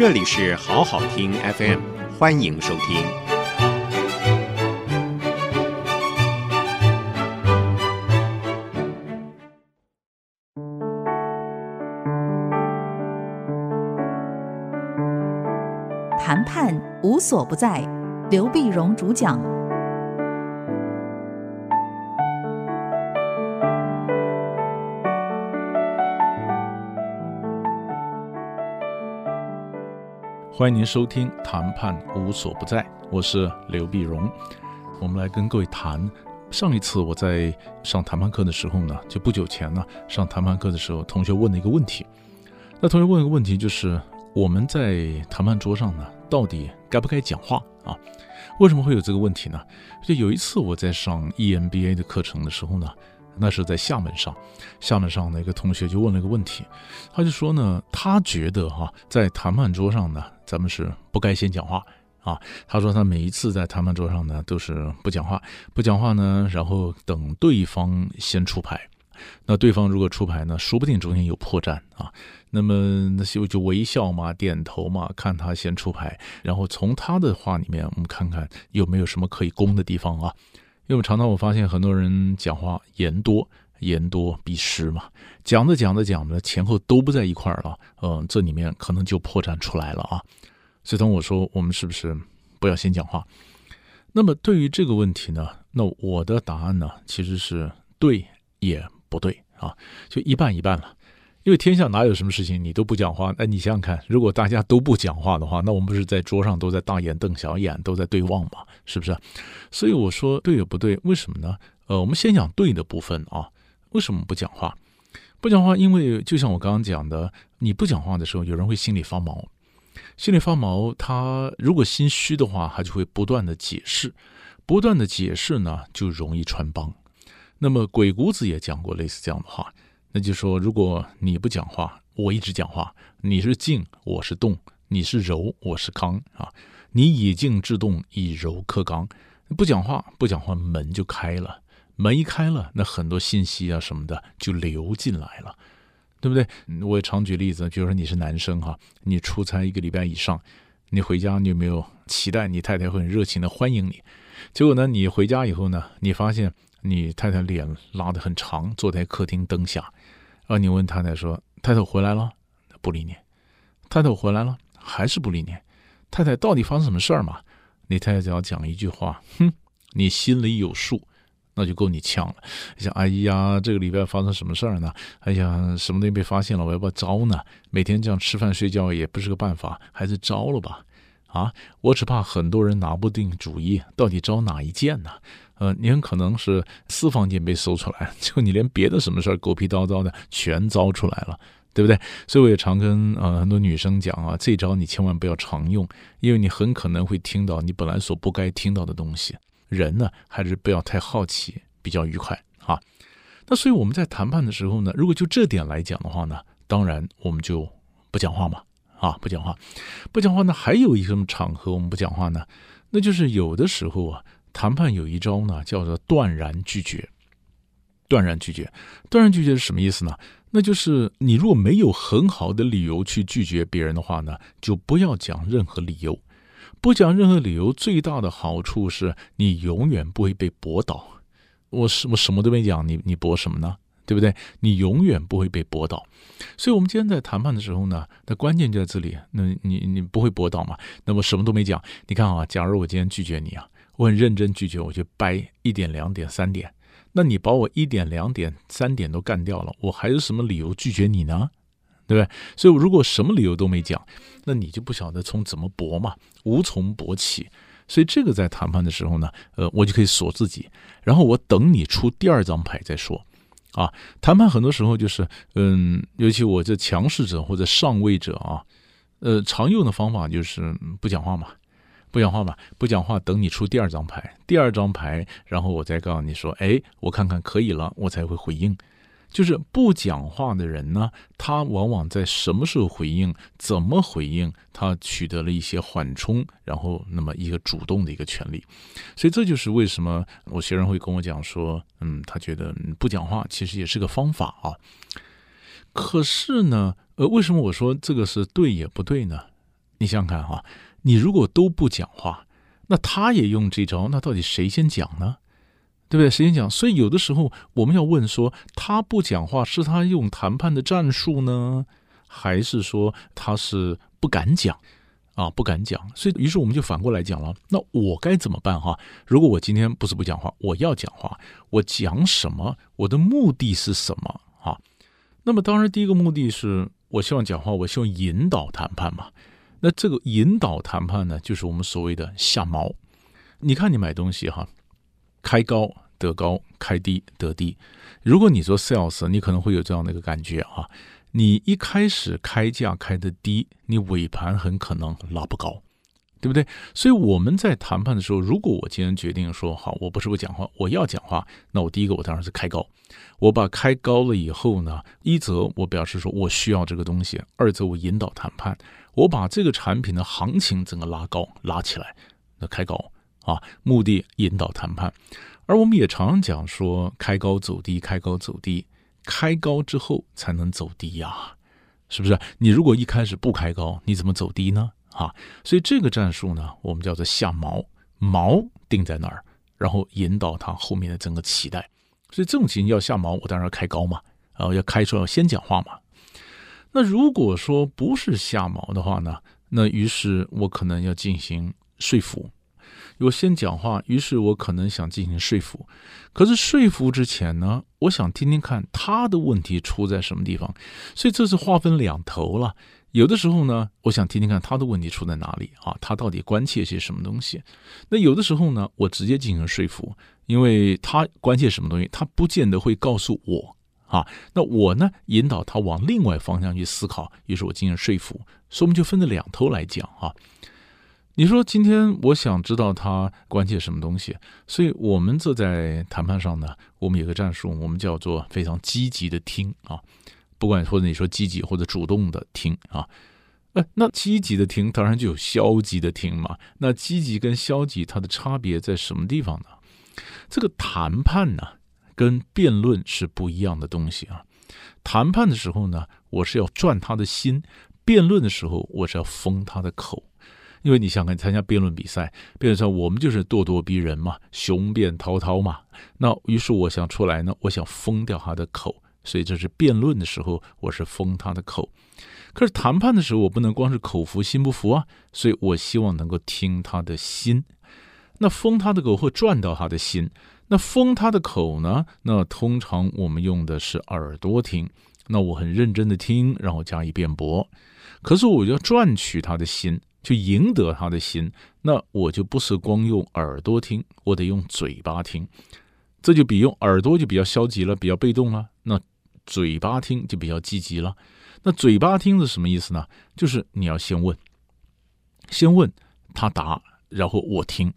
这里是好好听 FM，欢迎收听。谈判无所不在，刘碧荣主讲。欢迎您收听《谈判无所不在》，我是刘碧荣。我们来跟各位谈。上一次我在上谈判课的时候呢，就不久前呢，上谈判课的时候，同学问了一个问题。那同学问一个问题，就是我们在谈判桌上呢，到底该不该讲话啊？为什么会有这个问题呢？就有一次我在上 EMBA 的课程的时候呢。那是在厦门上，厦门上的一个同学就问了一个问题，他就说呢，他觉得哈，在谈判桌上呢，咱们是不该先讲话啊。他说他每一次在谈判桌上呢，都是不讲话，不讲话呢，然后等对方先出牌。那对方如果出牌呢，说不定中间有破绽啊。那么那就就微笑嘛，点头嘛，看他先出牌，然后从他的话里面，我们看看有没有什么可以攻的地方啊。因为常常我发现很多人讲话言多，言多必失嘛，讲着讲着讲着前后都不在一块儿了，嗯，这里面可能就破绽出来了啊。所以当我说我们是不是不要先讲话？那么对于这个问题呢，那我的答案呢其实是对也不对啊，就一半一半了。因为天下哪有什么事情你都不讲话？那，你想想看，如果大家都不讲话的话，那我们不是在桌上都在大眼瞪小眼，都在对望吗？是不是？所以我说对也不对，为什么呢？呃，我们先讲对的部分啊。为什么不讲话？不讲话，因为就像我刚刚讲的，你不讲话的时候，有人会心里发毛。心里发毛，他如果心虚的话，他就会不断的解释，不断的解释呢，就容易穿帮。那么鬼谷子也讲过类似这样的话。那就说，如果你不讲话，我一直讲话，你是静，我是动；你是柔，我是刚啊。你以静制动，以柔克刚。不讲话，不讲话，门就开了。门一开了，那很多信息啊什么的就流进来了，对不对？我也常举例子，比如说你是男生哈，你出差一个礼拜以上，你回家，你有没有期待你太太会很热情的欢迎你？结果呢，你回家以后呢，你发现你太太脸拉得很长，坐在客厅灯下。啊！你问太太说：“太太回来了，不理你。太太回来了，还是不理你。太太到底发生什么事儿嘛？你太太只要讲一句话，哼，你心里有数，那就够你呛了。想，哎呀，这个礼拜发生什么事儿呢？哎呀，什么东西被发现了？我要不要招呢？每天这样吃饭睡觉也不是个办法，还是招了吧。啊，我只怕很多人拿不定主意，到底招哪一件呢？”呃，你很可能是私房钱被搜出来，就你连别的什么事儿狗屁叨叨的全招出来了，对不对？所以我也常跟呃很多女生讲啊，这招你千万不要常用，因为你很可能会听到你本来所不该听到的东西。人呢，还是不要太好奇，比较愉快啊。那所以我们在谈判的时候呢，如果就这点来讲的话呢，当然我们就不讲话嘛，啊，不讲话，不讲话呢，还有一什么场合我们不讲话呢？那就是有的时候啊。谈判有一招呢，叫做断然拒绝。断然拒绝，断然拒绝是什么意思呢？那就是你如果没有很好的理由去拒绝别人的话呢，就不要讲任何理由。不讲任何理由，最大的好处是你永远不会被驳倒。我什我什么都没讲，你你驳什么呢？对不对？你永远不会被驳倒。所以，我们今天在谈判的时候呢，那关键就在这里。那你你不会驳倒嘛？那么什么都没讲。你看啊，假如我今天拒绝你啊。我很认真拒绝，我就掰一点、两点、三点。那你把我一点、两点、三点都干掉了，我还有什么理由拒绝你呢？对不对？所以，如果什么理由都没讲，那你就不晓得从怎么驳嘛，无从驳起。所以，这个在谈判的时候呢，呃，我就可以锁自己，然后我等你出第二张牌再说。啊，谈判很多时候就是，嗯，尤其我这强势者或者上位者啊，呃，常用的方法就是不讲话嘛。不讲话嘛，不讲话，等你出第二张牌，第二张牌，然后我再告诉你说，哎，我看看可以了，我才会回应。就是不讲话的人呢，他往往在什么时候回应，怎么回应，他取得了一些缓冲，然后那么一个主动的一个权利。所以这就是为什么我学生会跟我讲说，嗯，他觉得不讲话其实也是个方法啊。可是呢，呃，为什么我说这个是对也不对呢？你想想看哈，你如果都不讲话，那他也用这招，那到底谁先讲呢？对不对？谁先讲？所以有的时候我们要问说，他不讲话是他用谈判的战术呢，还是说他是不敢讲？啊，不敢讲，所以于是我们就反过来讲了。那我该怎么办哈？如果我今天不是不讲话，我要讲话，我讲什么？我的目的是什么？哈，那么当然第一个目的是我希望讲话，我希望引导谈判嘛。那这个引导谈判呢，就是我们所谓的下锚。你看你买东西哈，开高得高，开低得低。如果你做 sales，你可能会有这样的一个感觉啊。你一开始开价开的低，你尾盘很可能拉不高，对不对？所以我们在谈判的时候，如果我今天决定说好，我不是不讲话，我要讲话，那我第一个我当然是开高。我把开高了以后呢，一则我表示说我需要这个东西，二则我引导谈判，我把这个产品的行情整个拉高拉起来，那开高啊，目的引导谈判。而我们也常常讲说开高走低，开高走低。开高之后才能走低呀，是不是？你如果一开始不开高，你怎么走低呢？啊，所以这个战术呢，我们叫做下锚，锚定在那儿，然后引导它后面的整个期待。所以这种情形要下锚，我当然要开高嘛，然后要开出来要先讲话嘛。那如果说不是下锚的话呢，那于是我可能要进行说服。我先讲话，于是我可能想进行说服，可是说服之前呢，我想听听看他的问题出在什么地方，所以这是划分两头了。有的时候呢，我想听听看他的问题出在哪里啊，他到底关切些什么东西？那有的时候呢，我直接进行说服，因为他关切什么东西，他不见得会告诉我啊。那我呢，引导他往另外方向去思考，于是我进行说服，所以我们就分着两头来讲啊。你说今天我想知道他关切什么东西，所以我们这在谈判上呢，我们有个战术，我们叫做非常积极的听啊，不管或者你说积极或者主动的听啊，呃，那积极的听当然就有消极的听嘛。那积极跟消极它的差别在什么地方呢？这个谈判呢跟辩论是不一样的东西啊。谈判的时候呢，我是要赚他的心；辩论的时候，我是要封他的口。因为你想看参加辩论比赛，辩论上我们就是咄咄逼人嘛，雄辩滔滔嘛。那于是我想出来呢，我想封掉他的口，所以这是辩论的时候，我是封他的口。可是谈判的时候，我不能光是口服心不服啊，所以我希望能够听他的心。那封他的口会赚到他的心，那封他的口呢？那通常我们用的是耳朵听，那我很认真的听，然后加以辩驳。可是我要赚取他的心。去赢得他的心，那我就不是光用耳朵听，我得用嘴巴听，这就比用耳朵就比较消极了，比较被动了。那嘴巴听就比较积极了。那嘴巴听是什么意思呢？就是你要先问，先问他答，然后我听。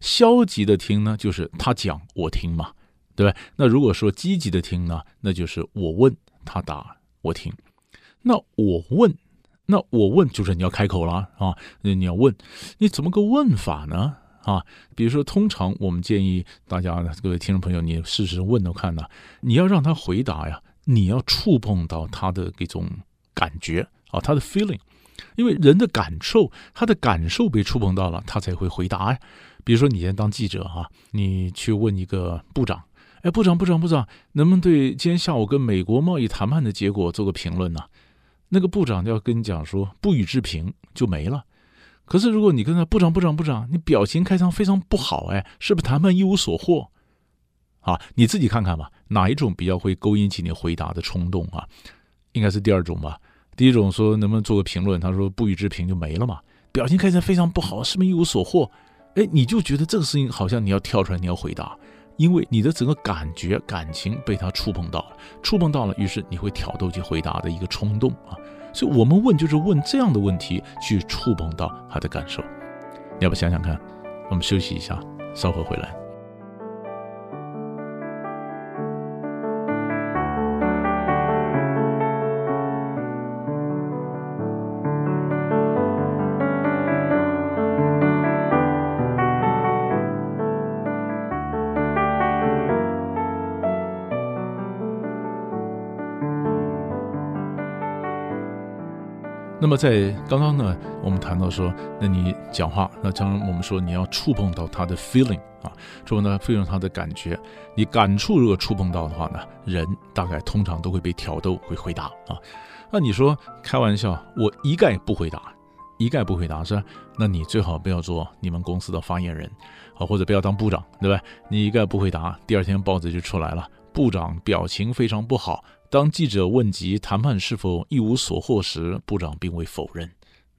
消极的听呢，就是他讲我听嘛，对吧？那如果说积极的听呢，那就是我问他答我听。那我问。那我问就是你要开口了啊，你要问，你怎么个问法呢？啊，比如说，通常我们建议大家各位听众朋友，你试试问着看呢，你要让他回答呀，你要触碰到他的这种感觉啊，他的 feeling，因为人的感受，他的感受被触碰到了，他才会回答呀。比如说，你先当记者哈，你去问一个部长，哎，部长，部长，部长，能不能对今天下午跟美国贸易谈判的结果做个评论呢？那个部长就要跟你讲说不予置评就没了。可是如果你跟他部长部长部长，你表情开场非常不好，哎，是不是谈判一无所获？啊，你自己看看吧，哪一种比较会勾引起你回答的冲动啊？应该是第二种吧。第一种说能不能做个评论，他说不予置评就没了嘛。表情开场非常不好，是不是一无所获？哎，你就觉得这个事情好像你要跳出来，你要回答。因为你的整个感觉、感情被他触碰到了，触碰到了，于是你会挑逗去回答的一个冲动啊。所以我们问就是问这样的问题，去触碰到他的感受。你要不想想看？我们休息一下，稍后回来。那么在刚刚呢，我们谈到说，那你讲话，那将我们说你要触碰到他的 feeling 啊，触碰到 feeling 他的感觉，你感触如果触碰到的话呢，人大概通常都会被挑逗，会回答啊。那你说开玩笑，我一概不回答，一概不回答是吧？那你最好不要做你们公司的发言人啊，或者不要当部长，对吧？你一概不回答，第二天报纸就出来了，部长表情非常不好。当记者问及谈判是否一无所获时，部长并未否认，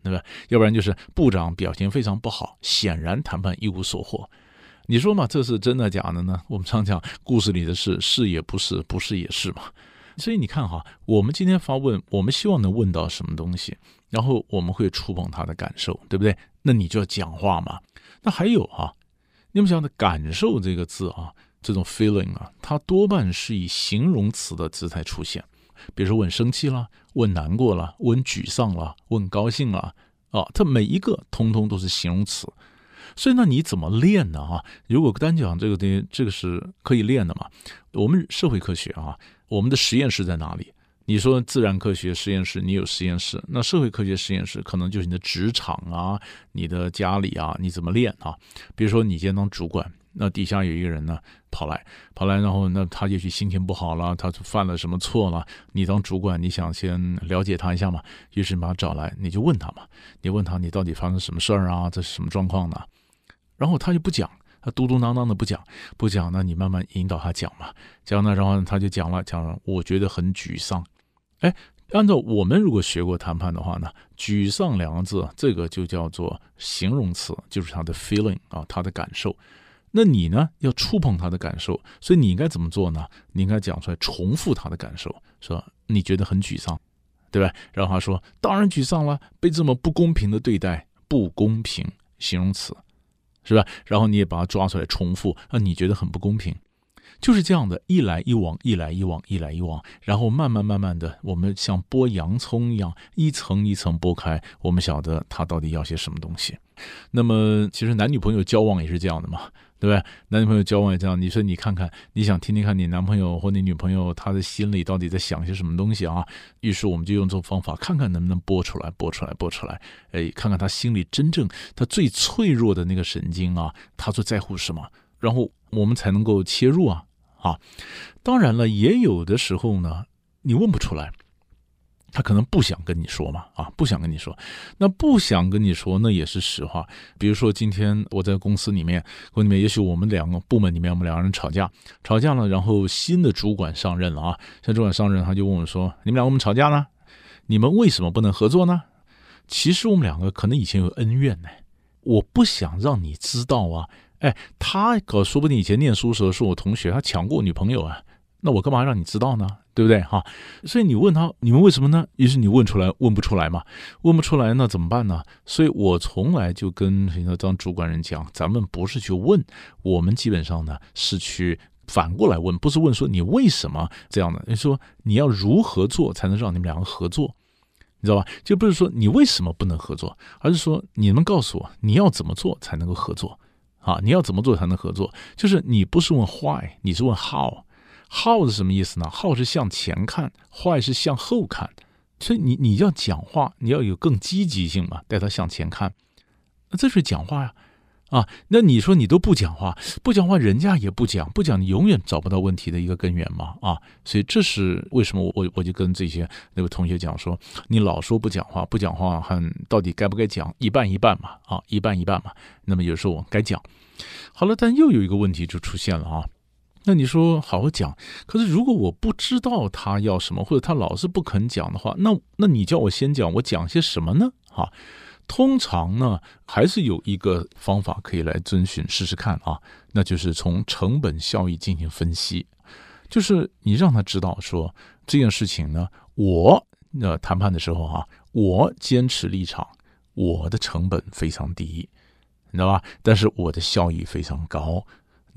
对吧？要不然就是部长表现非常不好，显然谈判一无所获。你说嘛，这是真的假的呢？我们常讲故事里的事，是也不是，不是也是嘛。所以你看哈，我们今天发问，我们希望能问到什么东西，然后我们会触碰他的感受，对不对？那你就要讲话嘛。那还有啊，你们想的感受这个字啊。这种 feeling 啊，它多半是以形容词的姿态出现，比如说问生气了，问难过了，问沮丧了，问高兴了，啊，它每一个通通都是形容词。所以那你怎么练呢？啊，如果单讲这个东西，这个是可以练的嘛？我们社会科学啊，我们的实验室在哪里？你说自然科学实验室，你有实验室，那社会科学实验室可能就是你的职场啊，你的家里啊，你怎么练啊？比如说你今天当主管。那底下有一个人呢，跑来跑来，然后那他也许心情不好了，他犯了什么错了？你当主管，你想先了解他一下嘛？于是你把他找来，你就问他嘛，你问他你到底发生什么事儿啊？这是什么状况呢？然后他就不讲，他嘟嘟囔囔的不讲，不讲，那你慢慢引导他讲嘛，讲呢，然后他就讲了，讲了，我觉得很沮丧。哎，按照我们如果学过谈判的话呢，沮丧两个字，这个就叫做形容词，就是他的 feeling 啊，他的感受。那你呢？要触碰他的感受，所以你应该怎么做呢？你应该讲出来，重复他的感受，说你觉得很沮丧，对吧？然后他说：“当然沮丧了，被这么不公平的对待，不公平，形容词，是吧？”然后你也把它抓出来，重复啊，你觉得很不公平，就是这样的，一来一往，一来一往，一来一往，然后慢慢慢慢的，我们像剥洋葱一样，一层一层剥开，我们晓得他到底要些什么东西。那么，其实男女朋友交往也是这样的嘛。对不对？男女朋友交往也这样。你说你看看，你想听听看你男朋友或你女朋友他的心里到底在想些什么东西啊？于是我们就用这种方法，看看能不能播出来，播出来，播出来。哎，看看他心里真正他最脆弱的那个神经啊，他最在乎什么？然后我们才能够切入啊啊！当然了，也有的时候呢，你问不出来。他可能不想跟你说嘛，啊，不想跟你说，那不想跟你说，那也是实话。比如说今天我在公司里面，公司里面也许我们两个部门里面，我们两个人吵架，吵架了，然后新的主管上任了啊，新主管上任，他就问我说：“你们俩为什么吵架呢？你们为什么不能合作呢？”其实我们两个可能以前有恩怨呢，我不想让你知道啊。哎，他可说不定以前念书的时候是我同学，他抢过女朋友啊，那我干嘛让你知道呢？对不对哈？所以你问他，你们为什么呢？于是你问出来，问不出来嘛？问不出来，那怎么办呢？所以我从来就跟现在当主管人讲，咱们不是去问，我们基本上呢是去反过来问，不是问说你为什么这样的，你说你要如何做才能让你们两个合作，你知道吧？就不是说你为什么不能合作，而是说你们告诉我你要怎么做才能够合作啊？你要怎么做才能合作？就是你不是问 why，你是问 how。How 是什么意思呢？how 是向前看，坏是向后看，所以你你要讲话，你要有更积极性嘛，带他向前看，那这是讲话呀，啊，那你说你都不讲话，不讲话，人家也不讲，不讲，你永远找不到问题的一个根源嘛，啊，所以这是为什么我我我就跟这些那位同学讲说，你老说不讲话，不讲话，很到底该不该讲，一半一半嘛，啊，一半一半嘛，那么有时候我该讲，好了，但又有一个问题就出现了啊。那你说好好讲，可是如果我不知道他要什么，或者他老是不肯讲的话，那那你叫我先讲，我讲些什么呢？哈，通常呢还是有一个方法可以来遵循试试看啊，那就是从成本效益进行分析，就是你让他知道说这件事情呢，我那谈判的时候哈，我坚持立场，我的成本非常低，你知道吧？但是我的效益非常高。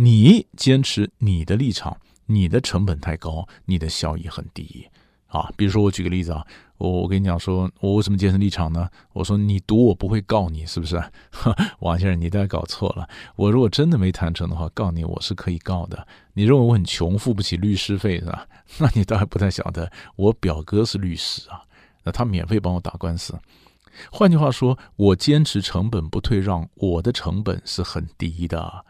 你坚持你的立场，你的成本太高，你的效益很低啊。比如说，我举个例子啊，我我跟你讲说，我为什么坚持立场呢？我说你赌我不会告你，是不是？王先生，你大概搞错了。我如果真的没谈成的话，告你我是可以告的。你认为我很穷，付不起律师费是吧？那你倒还不太晓得，我表哥是律师啊。那他免费帮我打官司。换句话说，我坚持成本不退让，我的成本是很低的，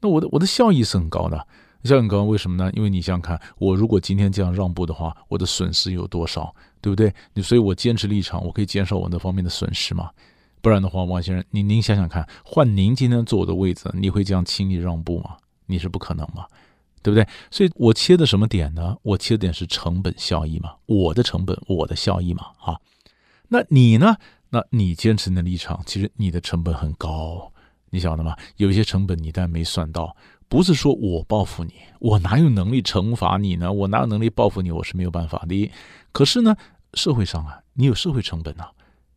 那我的我的效益是很高的，效益很高。为什么呢？因为你想想看，我如果今天这样让步的话，我的损失有多少，对不对？你所以，我坚持立场，我可以减少我那方面的损失嘛。不然的话，王先生，您您想想看，换您今天坐我的位置，你会这样轻易让步吗？你是不可能嘛，对不对？所以我切的什么点呢？我切的点是成本效益嘛，我的成本，我的效益嘛，啊，那你呢？那你坚持你的立场，其实你的成本很高，你晓得吗？有一些成本你但没算到，不是说我报复你，我哪有能力惩罚你呢？我哪有能力报复你？我是没有办法的。可是呢，社会上啊，你有社会成本呐，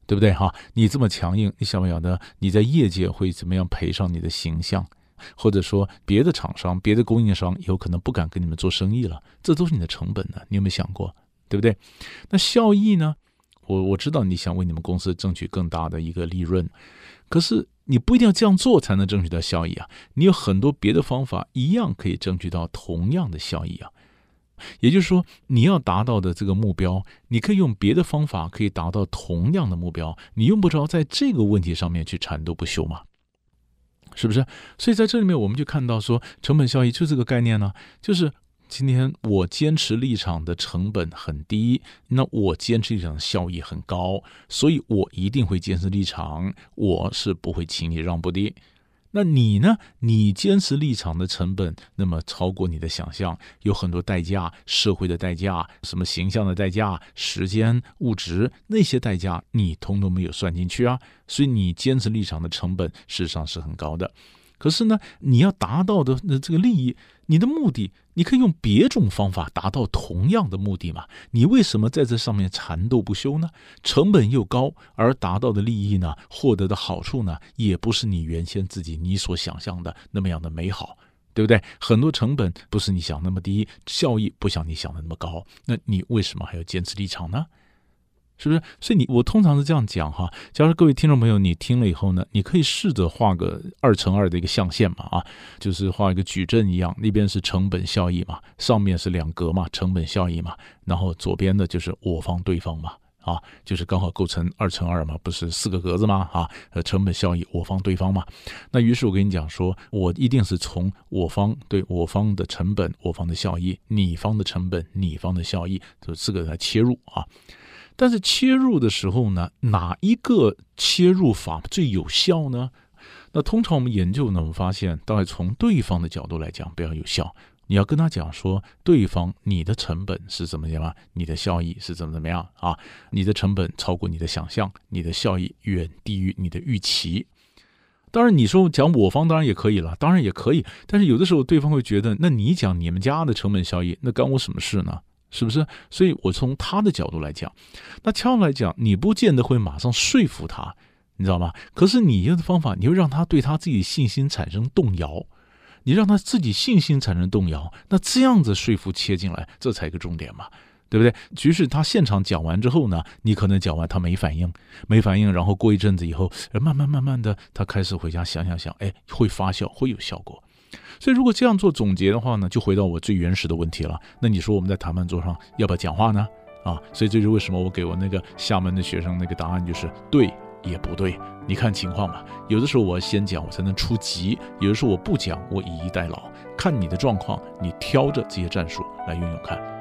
对不对？哈，你这么强硬，你晓不晓得你在业界会怎么样赔上你的形象？或者说别的厂商、别的供应商有可能不敢跟你们做生意了，这都是你的成本呢。你有没有想过，对不对？那效益呢？我我知道你想为你们公司争取更大的一个利润，可是你不一定要这样做才能争取到效益啊！你有很多别的方法，一样可以争取到同样的效益啊。也就是说，你要达到的这个目标，你可以用别的方法可以达到同样的目标，你用不着在这个问题上面去缠斗不休嘛？是不是？所以在这里面，我们就看到说，成本效益就这个概念呢，就是。今天我坚持立场的成本很低，那我坚持立场的效益很高，所以我一定会坚持立场，我是不会轻易让步的。那你呢？你坚持立场的成本那么超过你的想象，有很多代价，社会的代价，什么形象的代价，时间、物质那些代价，你通通没有算进去啊。所以你坚持立场的成本事实上是很高的。可是呢，你要达到的那这个利益，你的目的，你可以用别种方法达到同样的目的嘛？你为什么在这上面缠斗不休呢？成本又高，而达到的利益呢，获得的好处呢，也不是你原先自己你所想象的那么样的美好，对不对？很多成本不是你想那么低，效益不像你想的那么高，那你为什么还要坚持立场呢？是不是？所以你我通常是这样讲哈。假如各位听众朋友你听了以后呢，你可以试着画个二乘二的一个象限嘛啊，就是画一个矩阵一样，那边是成本效益嘛，上面是两格嘛，成本效益嘛，然后左边的就是我方对方嘛啊，就是刚好构成二乘二嘛，不是四个格子吗啊？呃，成本效益我方对方嘛。那于是我跟你讲说，我一定是从我方对我方的成本、我方的效益，你方的成本、你方的效益，这四个来切入啊。但是切入的时候呢，哪一个切入法最有效呢？那通常我们研究呢，我们发现，大概从对方的角度来讲比较有效。你要跟他讲说，对方你的成本是怎么样，你的效益是怎么怎么样啊？你的成本超过你的想象，你的效益远低于你的预期。当然，你说讲我方当然也可以了，当然也可以。但是有的时候对方会觉得，那你讲你们家的成本效益，那干我什么事呢？是不是？所以我从他的角度来讲，那恰来讲，你不见得会马上说服他，你知道吗？可是你用的方法，你会让他对他自己信心产生动摇，你让他自己信心产生动摇，那这样子说服切进来，这才一个重点嘛，对不对？即使他现场讲完之后呢，你可能讲完他没反应，没反应，然后过一阵子以后，慢慢慢慢的，他开始回家想想想，哎，会发酵，会有效果。所以，如果这样做总结的话呢，就回到我最原始的问题了。那你说我们在谈判桌上要不要讲话呢？啊，所以这就是为什么我给我那个厦门的学生那个答案就是对也不对，你看情况吧。有的时候我要先讲，我才能出击；有的时候我不讲，我以逸待劳。看你的状况，你挑着这些战术来用用看。